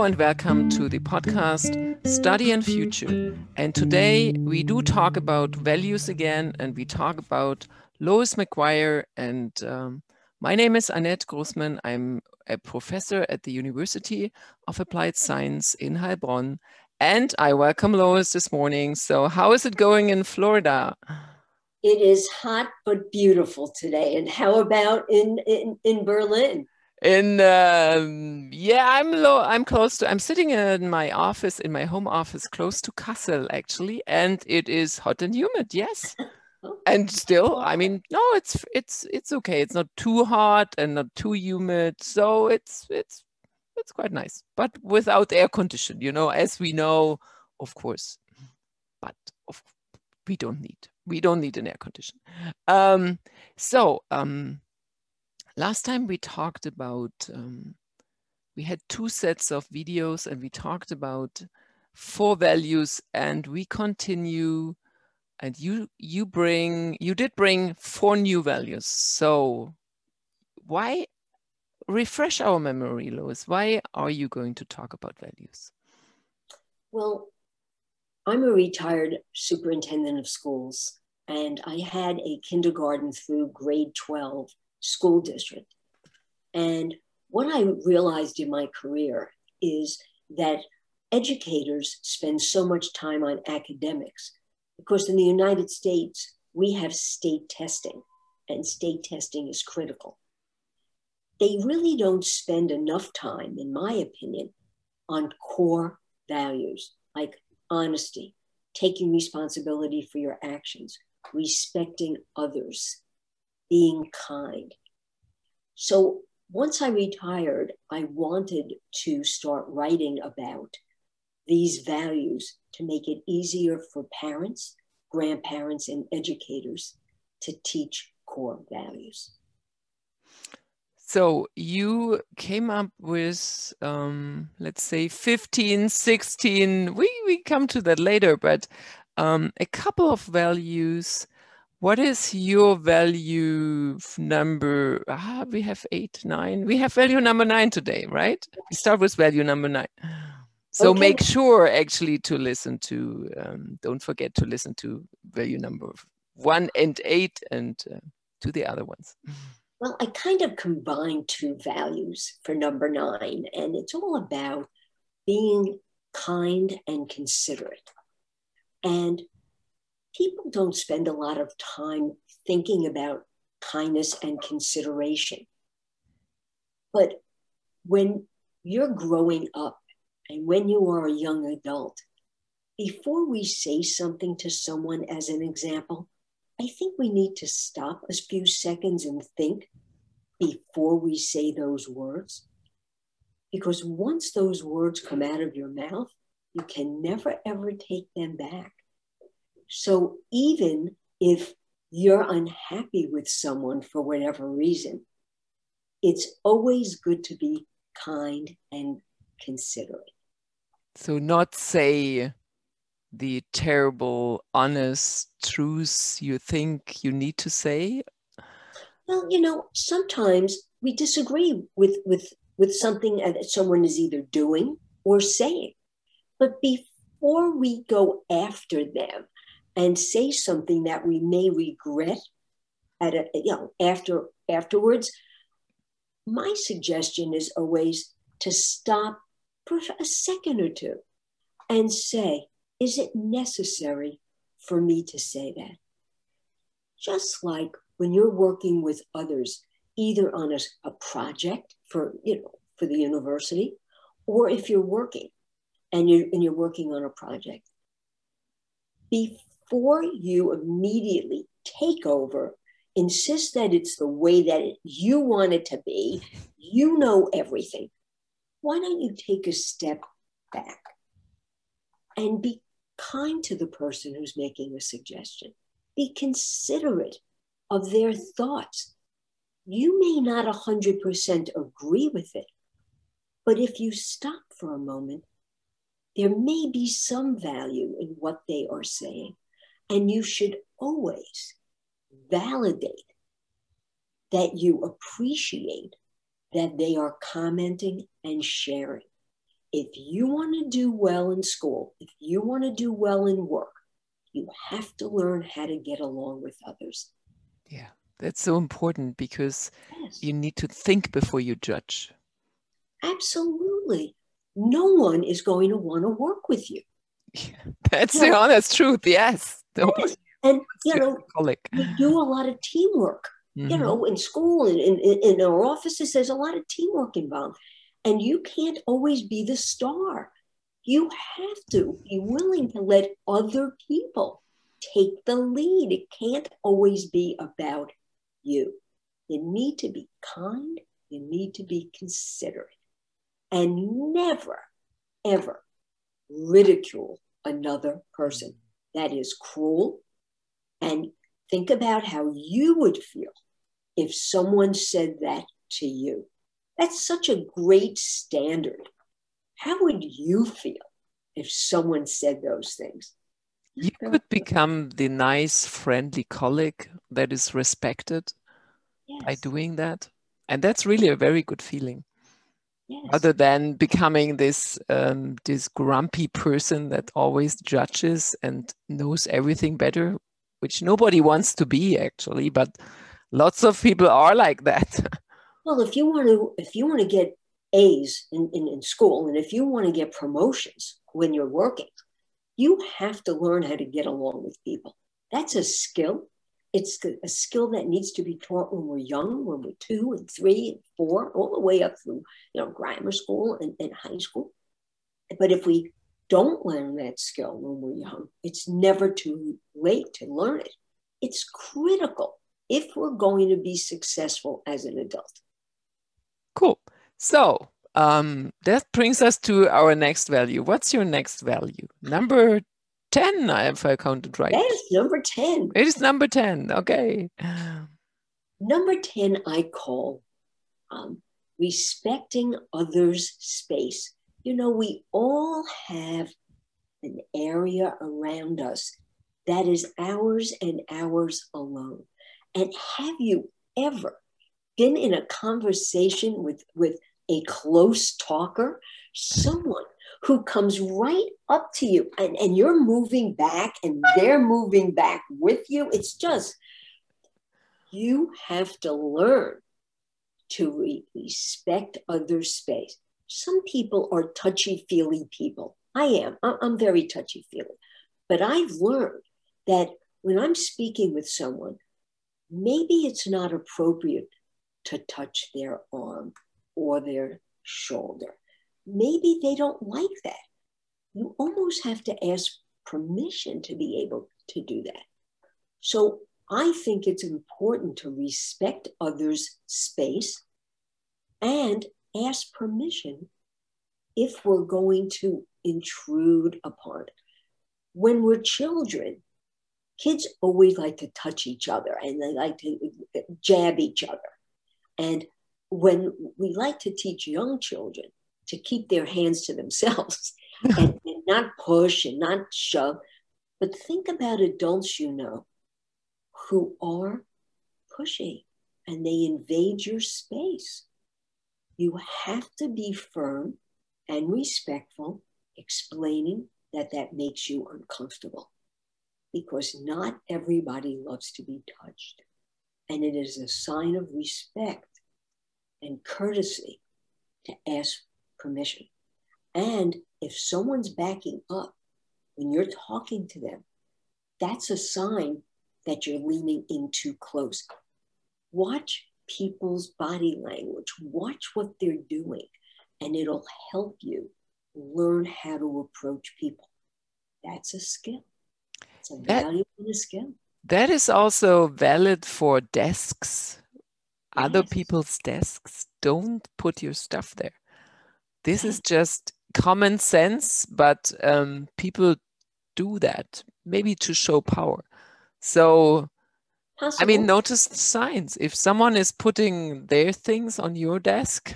And welcome to the podcast Study and Future. And today we do talk about values again, and we talk about Lois McGuire. And um, my name is Annette Grossman. I'm a professor at the University of Applied Science in Heilbronn. And I welcome Lois this morning. So, how is it going in Florida? It is hot but beautiful today. And how about in, in, in Berlin? In um, yeah i'm low i'm close to i'm sitting in my office in my home office close to kassel actually and it is hot and humid yes. And still i mean no it's it's it's okay. It's not too hot and not too humid. So it's it's it's quite nice but without air condition you know as we know of course. But of, we don't need we don't need an air condition. Um so um Last time we talked about, um, we had two sets of videos and we talked about four values and we continue and you you bring you did bring four new values. So why refresh our memory lois? Why are you going to talk about values? Well i'm a retired superintendent of schools and i had a kindergarten through grade 12 school district. And what I realized in my career is that educators spend so much time on academics because in the United States, we have state testing, and state testing is critical. They really don't spend enough time, in my opinion, on core values like honesty, taking responsibility for your actions, respecting others, being kind. So once I retired, I wanted to start writing about these values to make it easier for parents, grandparents, and educators to teach core values. So you came up with, um, let's say, 15, 16, we, we come to that later, but um, a couple of values what is your value number? Ah, we have eight, nine. We have value number nine today, right? We start with value number nine. So okay. make sure actually to listen to, um, don't forget to listen to value number one and eight and uh, to the other ones. Well, I kind of combined two values for number nine, and it's all about being kind and considerate. And people don't spend a lot of time thinking about kindness and consideration. But when you're growing up and when you are a young adult, before we say something to someone as an example, I think we need to stop a few seconds and think before we say those words. Because once those words come out of your mouth, you can never ever take them back. So even if you're unhappy with someone for whatever reason, it's always good to be kind and considerate. So, not say the terrible, honest truths you think you need to say? Well, you know, sometimes we disagree with, with, with something that someone is either doing or saying. But before we go after them and say something that we may regret at a, you know after afterwards my suggestion is always to stop for a second or two and say is it necessary for me to say that? Just like when you're working with others either on a, a project for you know for the university or if you're working and you're and you're working on a project before you immediately take over, insist that it's the way that you want it to be, you know everything. Why don't you take a step back and be kind to the person who's making a suggestion? Be considerate of their thoughts. You may not 100% agree with it, but if you stop for a moment, there may be some value in what they are saying. And you should always validate that you appreciate that they are commenting and sharing. if you want to do well in school, if you want to do well in work, you have to learn how to get along with others. Yeah, that's so important because yes. you need to think before you judge. Absolutely. No one is going to want to work with you. Yeah, that's the honest truth. Yes. yes. And, you know, we do a lot of teamwork. Mm-hmm. You know, in school and in, in, in our offices, there's a lot of teamwork involved. And you can't always be the star. You have to be willing to let other people take the lead. It can't always be about you. You need to be kind, you need to be considerate, and never, ever ridicule another person. That is cruel. And think about how you would feel if someone said that to you. That's such a great standard. How would you feel if someone said those things? You could become the nice, friendly colleague that is respected yes. by doing that. And that's really a very good feeling. Yes. Other than becoming this um, this grumpy person that always judges and knows everything better, which nobody wants to be actually, but lots of people are like that. Well, if you want to, if you want to get A's in, in, in school, and if you want to get promotions when you're working, you have to learn how to get along with people. That's a skill. It's a skill that needs to be taught when we're young, when we're two and three and four, all the way up through, you know, grammar school and, and high school. But if we don't learn that skill when we're young, it's never too late to learn it. It's critical if we're going to be successful as an adult. Cool. So um, that brings us to our next value. What's your next value? Number 10, if I counted right. Yes, number 10. It is number 10. Okay. Number 10, I call um, respecting others' space. You know, we all have an area around us that is ours and ours alone. And have you ever been in a conversation with, with a close talker, someone who comes right up to you and, and you're moving back and they're moving back with you. It's just, you have to learn to re- respect other space. Some people are touchy feely people. I am. I'm very touchy feely. But I've learned that when I'm speaking with someone, maybe it's not appropriate to touch their arm or their shoulder. Maybe they don't like that. You almost have to ask permission to be able to do that. So I think it's important to respect others' space and ask permission if we're going to intrude upon it. When we're children, kids always like to touch each other and they like to jab each other. And when we like to teach young children to keep their hands to themselves and, and not push and not shove, but think about adults you know who are pushy and they invade your space. You have to be firm and respectful, explaining that that makes you uncomfortable because not everybody loves to be touched. And it is a sign of respect and courtesy to ask permission. And if someone's backing up when you're talking to them, that's a sign that you're leaning in too close. Watch people's body language, watch what they're doing, and it'll help you learn how to approach people. That's a skill. It's a valuable skill. That is also valid for desks other people's desks. Don't put your stuff there. This is just common sense, but um, people do that maybe to show power. So, Possible. I mean, notice the signs. If someone is putting their things on your desk,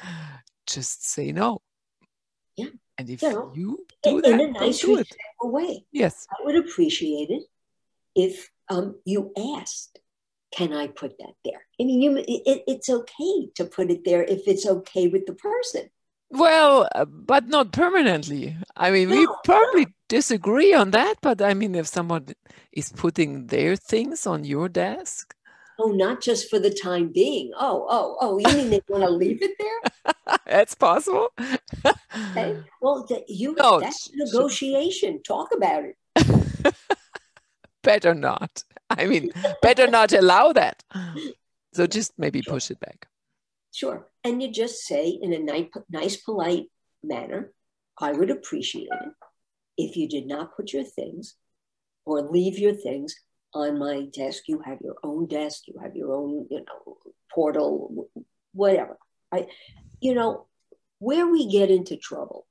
just say no. Yeah. And if you, know, you do in, that, in a nice do it. way. Yes. I would appreciate it if um, you asked can I put that there? I mean, you, it, it's okay to put it there if it's okay with the person. Well, uh, but not permanently. I mean, we No, probably disagree on that, but I mean, if someone is putting their things on your desk, Oh, not just for the time being. Oh, oh, oh, you mean they want to leave it there? that's possible. Okay. Well, th- you No, that's negotiation. Talk about it. Better not. I mean, better not allow that. So just maybe push it back. Sure. And you just say in a nice, polite manner, I would appreciate it if you did not put your things or leave your things on my desk. You have your own desk, you have your own, you know, portal, whatever. I, you know, where we get into trouble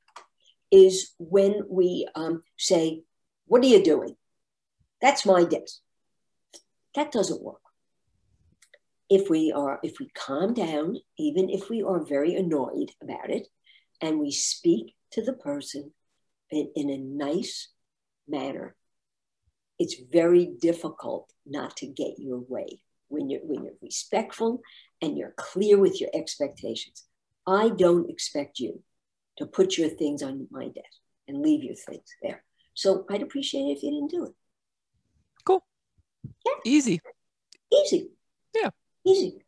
is when we um, say, What are you doing? That's my desk. That doesn't work if we are if we calm down even if we are very annoyed about it and we speak to the person in, in a nice manner it's very difficult not to get your way when you're when you're respectful and you're clear with your expectations i don't expect you to put your things on my desk and leave your things there so i'd appreciate it if you didn't do it Cool. yeah Easy. easy. Easy.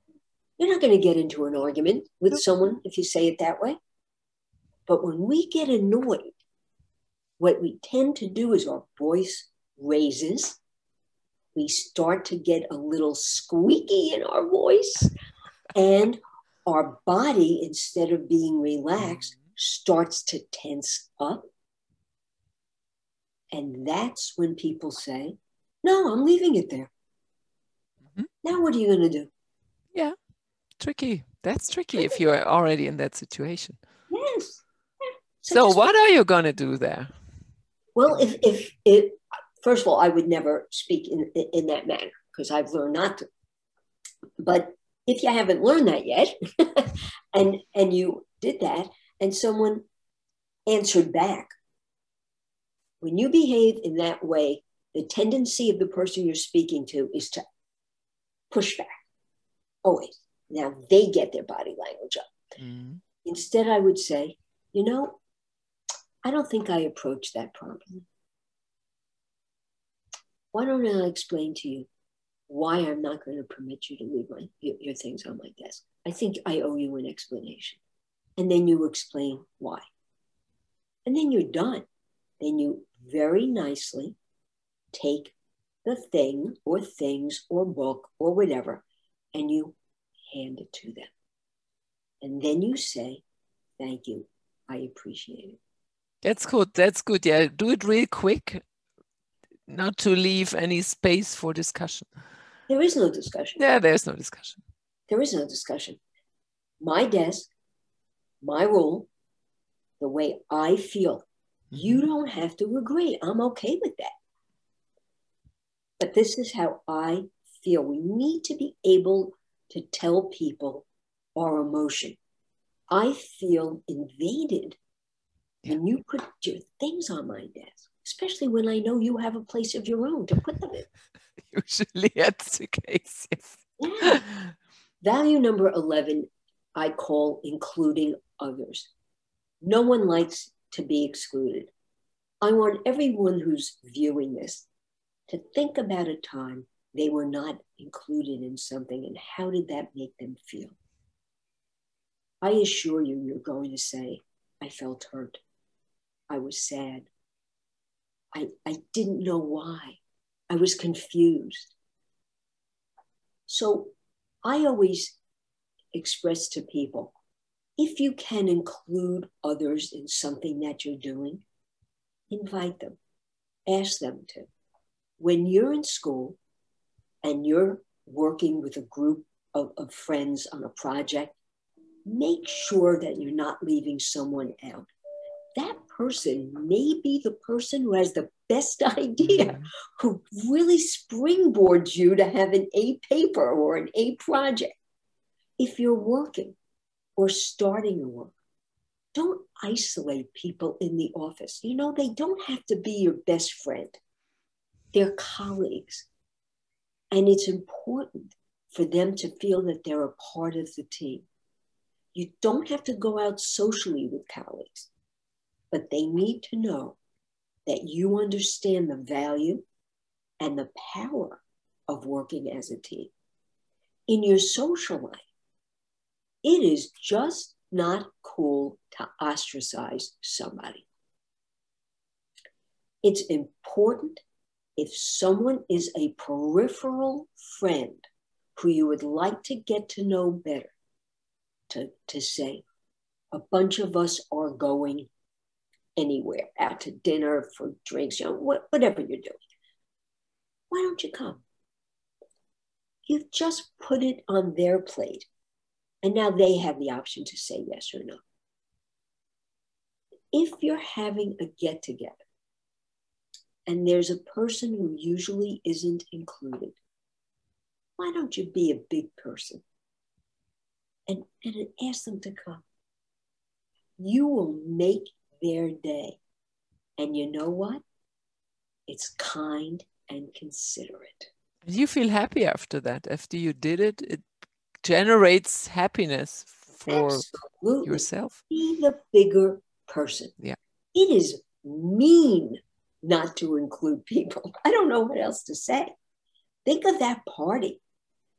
You're not going to get into an argument with someone if you say it that way. But when we get annoyed what we tend to do is our voice raises. We start to get a little squeaky in our voice and our body instead of being relaxed starts to tense up. And that's when people say no i'm leaving it there. Mhm. now what are you going to do Yeah, tricky. That's tricky if you're already in that situation. Yes. So, just- what are you going to do there? Well, if if it first of all, I would never speak in in that manner because I've learned not to. But if you haven't learned that yet, and and you did that, and someone answered back, when you behave in that way, the tendency of the person you're speaking to is to push back. Always. Now they get their body language up. Mhm. Instead, I would say, you know, I don't think I approached that properly. Why don't I explain to you why I'm not going to permit you to leave my, your, your things on my desk? I think I owe you an explanation. And then you explain why. And then you're done. Then you very nicely take the thing or things or book or whatever and you hand it to them. And then you say, Thank you. I appreciate it. That's good. That's good. Yeah, do it real quick, not to leave any space for discussion. There is no discussion. Yeah, there's no discussion. There is no discussion. My desk, my rule, the way I feel. You mm-hmm. don't have to agree. I'm okay with that. But this is how I feel. We need to be able to tell people our emotion. I feel invaded when you put your things on my desk, especially when I know you have a place of your own to put them in. Usually that's the case. Yes. Yeah. Value number 11, I call including others. No one likes to be excluded. I want everyone who's viewing this to think about a time they were not included in something and how did that make them feel? I assure you, you're going to say, I felt hurt. I was sad. I, I didn't know why. I was confused. So I always express to people if you can include others in something that you're doing, invite them, ask them to. When you're in school and you're working with a group of, of friends on a project, make sure that you're not leaving someone out. That person may be the person who has the best idea, mm-hmm. who really springboards you to have an A paper or an A project. If you're working or starting to work, don't isolate people in the office. You know, they don't have to be your best friend, they're colleagues. And it's important for them to feel that they're a part of the team. You don't have to go out socially with colleagues, but they need to know that you understand the value and the power of working as a team. In your social life, it is just not cool to ostracize somebody. It's important if someone is a peripheral friend who you would like to get to know better, to, to say, a bunch of us are going anywhere, out to dinner, for drinks, you know, whatever you're doing. Why don't you come? You've just put it on their plate. And now they have the option to say yes or no. If you're having a get together and there's a person who usually isn't included, why don't you be a big person and, and ask them to come? You will make their day. And you know what? It's kind and considerate. You feel happy after that. After you did it, it generates happiness for Absolutely. yourself. Be the bigger person. Yeah. It is mean not to include people. I don't know what else to say. Think of that party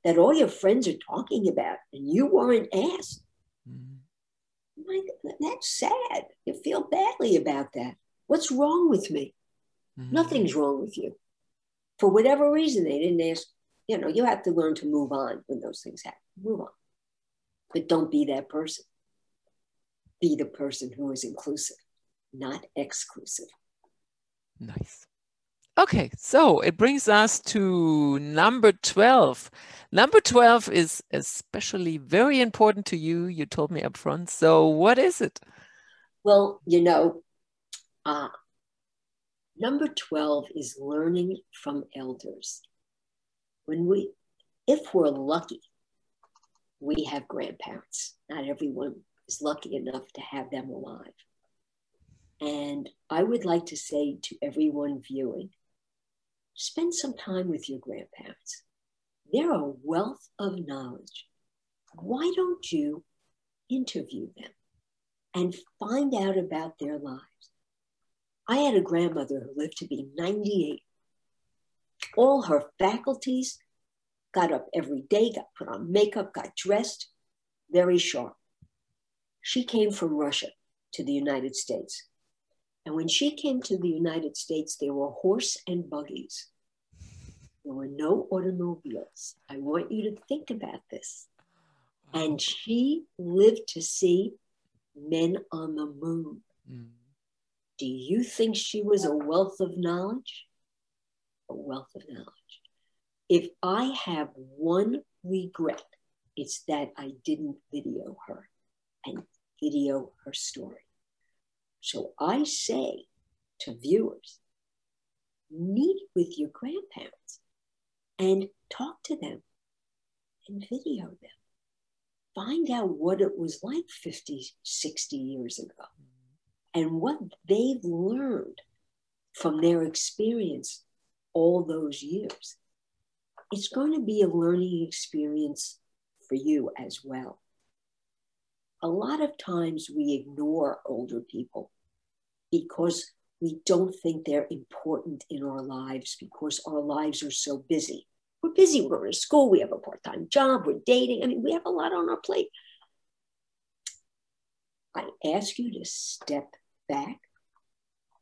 that all your friends are talking about and you weren't asked. Mm-hmm. that's sad. You feel badly about that. What's wrong with me? Mm-hmm. Nothing's wrong with you for whatever reason they didn't ask you know you have to learn to move on when those things happen move on but don't be that person be the person who is inclusive not exclusive nice okay so it brings us to number 12 number 12 is especially very important to you you told me up front so what is it well you know uh, Number 12 is learning from elders. When we, if we're lucky, we have grandparents. Not everyone is lucky enough to have them alive. And I would like to say to everyone viewing, spend some time with your grandparents. They're a wealth of knowledge. Why don't you interview them and find out about their lives? I had a grandmother who lived to be 98. All her faculties got up every day, got put on makeup, got dressed, very sharp. She came from Russia to the United States. And when she came to the United States, there were horse and buggies. There were no automobiles. I want you to think about this. And she lived to see men on the moon. Mm. Do you think she was a wealth of knowledge? A wealth of knowledge. If I have one regret, it's that I didn't video her and video her story. So I say to viewers, meet with your grandparents and talk to them and video them. Find out what it was like 50, 60 years ago and what they've learned from their experience all those years. It's going to be a learning experience for you as well. A lot of times we ignore older people because we don't think they're important in our lives because our lives are so busy. We're busy, we're in school, we have a part time job, we're dating. I mean, we have a lot on our plate. I ask you to step back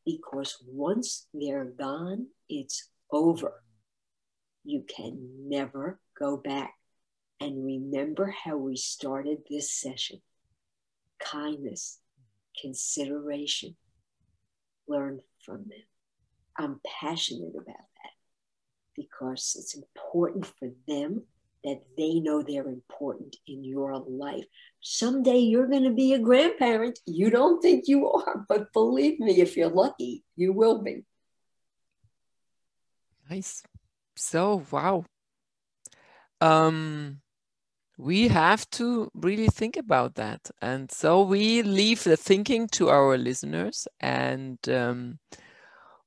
because once they're gone, it's over. You can never go back. And remember how we started this session kindness, consideration, learn from them. I'm passionate about that because it's important for them that they know they're important in your life. Someday you're going to be a grandparent. You don't think you are, but believe me, if you're lucky, you will be. Nice. So, wow. Um, we have to really think about that. And so we leave the thinking to our listeners and um,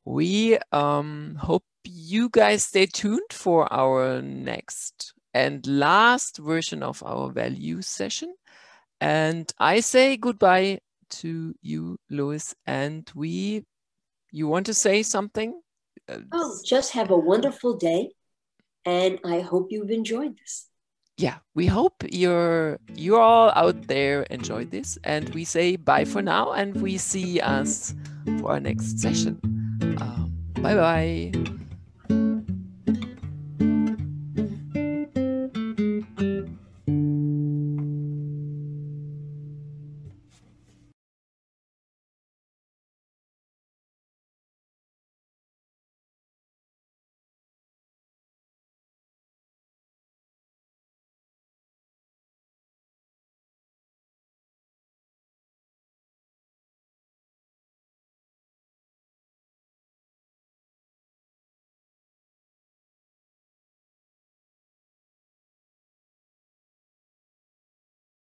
we um, hope you guys stay tuned for our next and last version of our value session. And I say goodbye to you, Louis. And we, you want to say something? Oh, just have a wonderful day. And I hope you've enjoyed this. Yeah, we hope you're you're all out there enjoyed this. And we say bye for now and we see us for our next session. Um, bye bye.